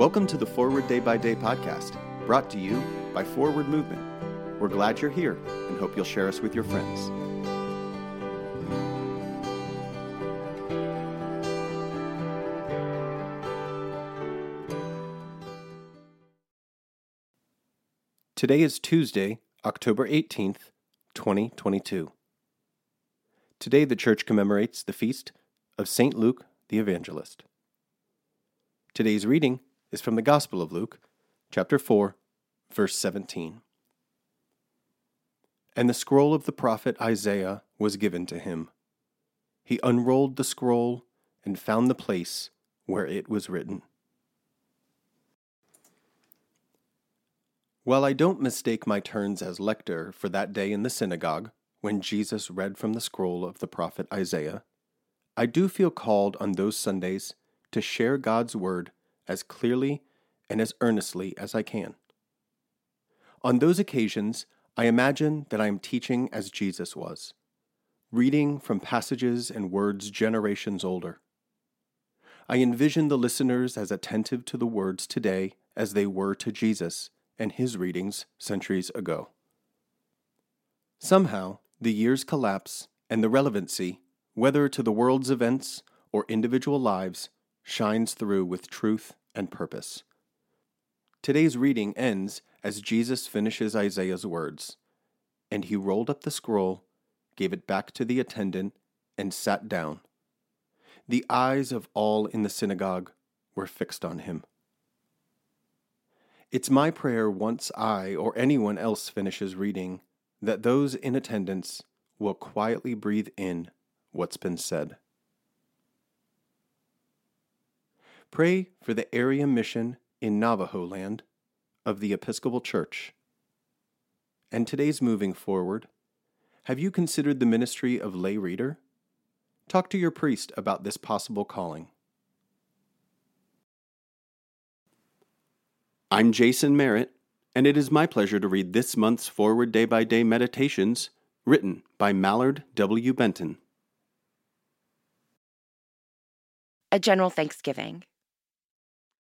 Welcome to the Forward Day by Day podcast, brought to you by Forward Movement. We're glad you're here and hope you'll share us with your friends. Today is Tuesday, October 18th, 2022. Today the church commemorates the feast of St. Luke the Evangelist. Today's reading is from the Gospel of Luke, chapter 4, verse 17. And the scroll of the prophet Isaiah was given to him. He unrolled the scroll and found the place where it was written. While I don't mistake my turns as lector for that day in the synagogue, when Jesus read from the scroll of the prophet Isaiah, I do feel called on those Sundays to share God's word as clearly and as earnestly as I can. On those occasions, I imagine that I am teaching as Jesus was, reading from passages and words generations older. I envision the listeners as attentive to the words today as they were to Jesus and his readings centuries ago. Somehow, the years collapse and the relevancy, whether to the world's events or individual lives, shines through with truth and purpose. Today's reading ends as Jesus finishes Isaiah's words And he rolled up the scroll, gave it back to the attendant, and sat down. The eyes of all in the synagogue were fixed on him. It's my prayer once I or anyone else finishes reading that those in attendance will quietly breathe in what's been said. Pray for the area mission in Navajo land of the Episcopal Church. And today's moving forward, have you considered the ministry of lay reader? Talk to your priest about this possible calling. I'm Jason Merritt, and it is my pleasure to read this month's Forward Day by Day Meditations, written by Mallard W. Benton. A general thanksgiving.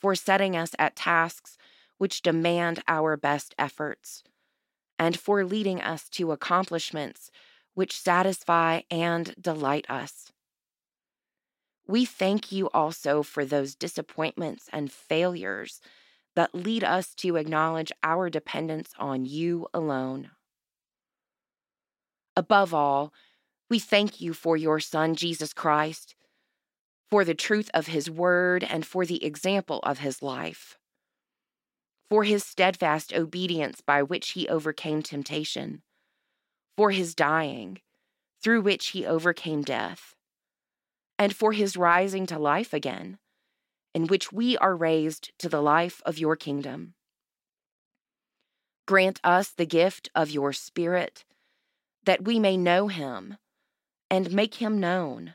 for setting us at tasks which demand our best efforts and for leading us to accomplishments which satisfy and delight us. We thank you also for those disappointments and failures that lead us to acknowledge our dependence on you alone. Above all, we thank you for your Son, Jesus Christ, for the truth of his word and for the example of his life, for his steadfast obedience by which he overcame temptation, for his dying, through which he overcame death, and for his rising to life again in which we are raised to the life of your kingdom. Grant us the gift of your Spirit, that we may know him and make him known,